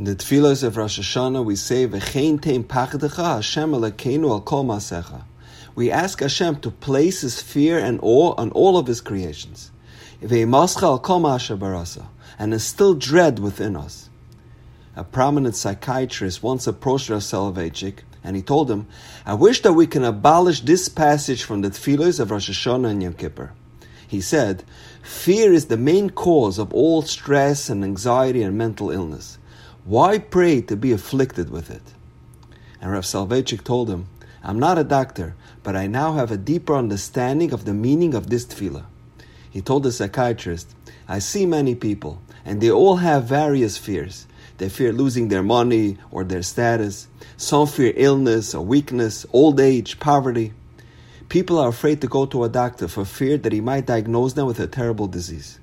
In the tefillos of Rosh Hashanah, we say, "V'chein tein pachdecha Hashem Elokeinu al kol masecha." We ask Hashem to place His fear and awe on all of His creations. V'eimascha al kol barasa, and instill dread within us. A prominent psychiatrist once approached Rav Soloveitchik, and he told him, "I wish that we can abolish this passage from the tefillos of Rosh Hashanah and Yom Kippur." He said, "Fear is the main cause of all stress and anxiety and mental illness." Why pray to be afflicted with it? And Rav Soloveitchik told him, I'm not a doctor, but I now have a deeper understanding of the meaning of this tefillah. He told the psychiatrist, I see many people, and they all have various fears. They fear losing their money or their status. Some fear illness or weakness, old age, poverty. People are afraid to go to a doctor for fear that he might diagnose them with a terrible disease.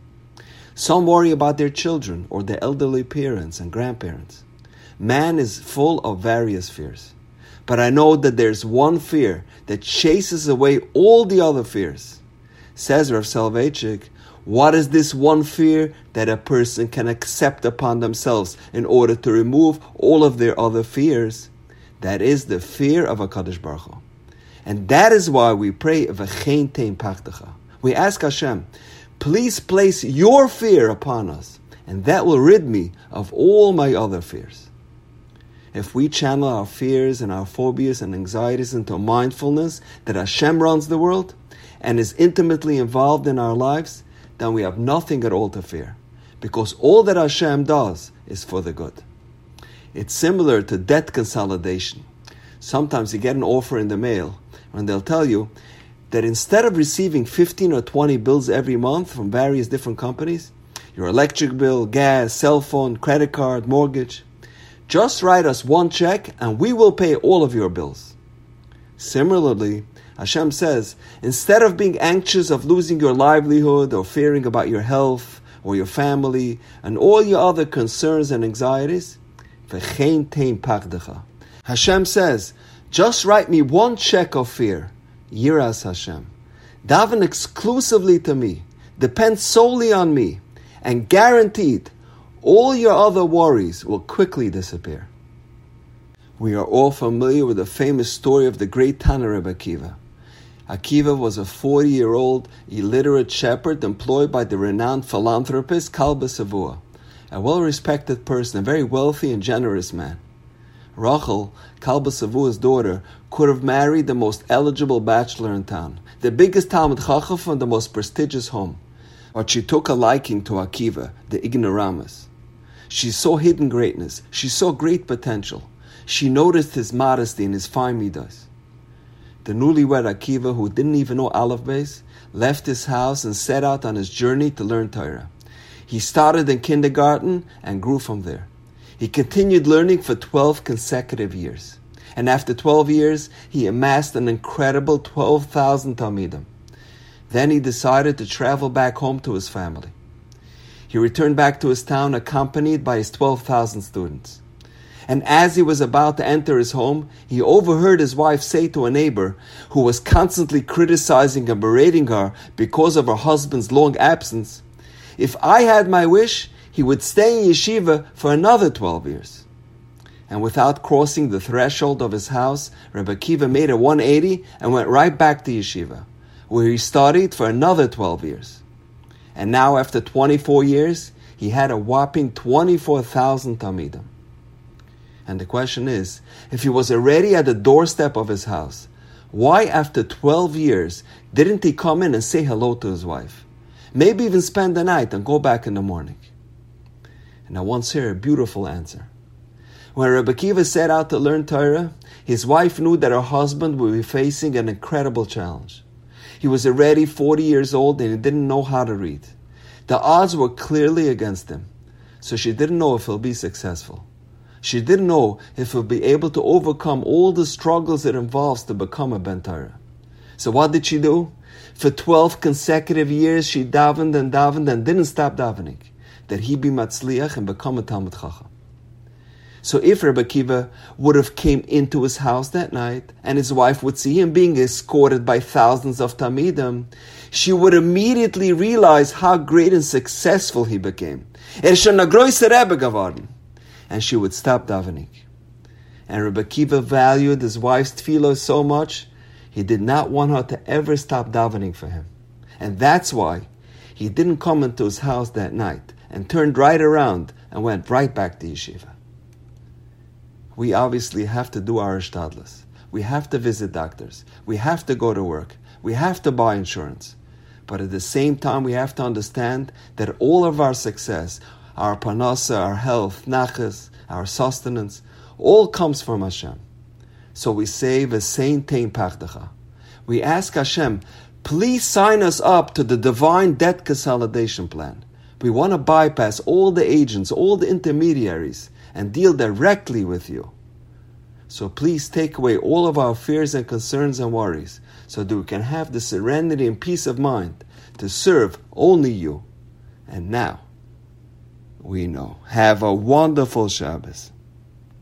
Some worry about their children or their elderly parents and grandparents. Man is full of various fears. But I know that there's one fear that chases away all the other fears. Says Rav Soloveitchik, what is this one fear that a person can accept upon themselves in order to remove all of their other fears? That is the fear of a Kadosh Baruch Hu. And that is why we pray, We ask Hashem, Please place your fear upon us, and that will rid me of all my other fears. If we channel our fears and our phobias and anxieties into mindfulness that Hashem runs the world and is intimately involved in our lives, then we have nothing at all to fear, because all that Hashem does is for the good. It's similar to debt consolidation. Sometimes you get an offer in the mail, and they'll tell you that instead of receiving 15 or 20 bills every month from various different companies, your electric bill, gas, cell phone, credit card, mortgage, just write us one check and we will pay all of your bills. Similarly, Hashem says, instead of being anxious of losing your livelihood or fearing about your health or your family and all your other concerns and anxieties, Hashem says, just write me one check of fear Yiras Hashem. Daven exclusively to me, depend solely on me, and guaranteed all your other worries will quickly disappear. We are all familiar with the famous story of the great Tana Rebbe Akiva. Akiva was a 40 year old illiterate shepherd employed by the renowned philanthropist Kalba Savua, a well respected person, a very wealthy and generous man. Rachel, Kalba Savua's daughter, could have married the most eligible bachelor in town, the biggest Talmid Chacham from the most prestigious home. But she took a liking to Akiva, the ignoramus. She saw hidden greatness. She saw great potential. She noticed his modesty and his fine midas. The newlywed Akiva, who didn't even know Aleph Beis, left his house and set out on his journey to learn Torah. He started in kindergarten and grew from there. He continued learning for 12 consecutive years. And after 12 years, he amassed an incredible 12,000 Talmidim. Then he decided to travel back home to his family. He returned back to his town accompanied by his 12,000 students. And as he was about to enter his home, he overheard his wife say to a neighbor who was constantly criticizing and berating her because of her husband's long absence, If I had my wish, he would stay in yeshiva for another 12 years. And without crossing the threshold of his house, Rebbe Kiva made a 180 and went right back to yeshiva, where he studied for another 12 years. And now, after 24 years, he had a whopping 24,000 Talmidim. And the question is, if he was already at the doorstep of his house, why after 12 years didn't he come in and say hello to his wife? Maybe even spend the night and go back in the morning. And I once heard a beautiful answer. When Rebbe Kiva set out to learn Torah, his wife knew that her husband would be facing an incredible challenge. He was already 40 years old and he didn't know how to read. The odds were clearly against him, so she didn't know if he'll be successful. She didn't know if he'll be able to overcome all the struggles it involves to become a Ben Torah. So what did she do? For 12 consecutive years, she davened and davened and didn't stop davening that he be matzliach and become a Talmid Chacham. So if Rebbe Kiva would have came into his house that night and his wife would see him being escorted by thousands of Talmidim, she would immediately realize how great and successful he became. Er Rebbe and she would stop davening. And Rabbi Kiva valued his wife's tefillah so much, he did not want her to ever stop davening for him. And that's why he didn't come into his house that night and turned right around and went right back to yeshiva. We obviously have to do our hishtadlus. We have to visit doctors. We have to go to work. We have to buy insurance. But at the same time, we have to understand that all of our success, our parnassa, our health, nachas, our sustenance, all comes from Hashem. So we say, V'chein tein pachdecha. We ask Hashem, please sign us up to the divine debt consolidation plan. We want to bypass all the agents, all the intermediaries, and deal directly with you. So please take away all of our fears and concerns and worries so that we can have the serenity and peace of mind to serve only you. And now, we know. Have a wonderful Shabbos.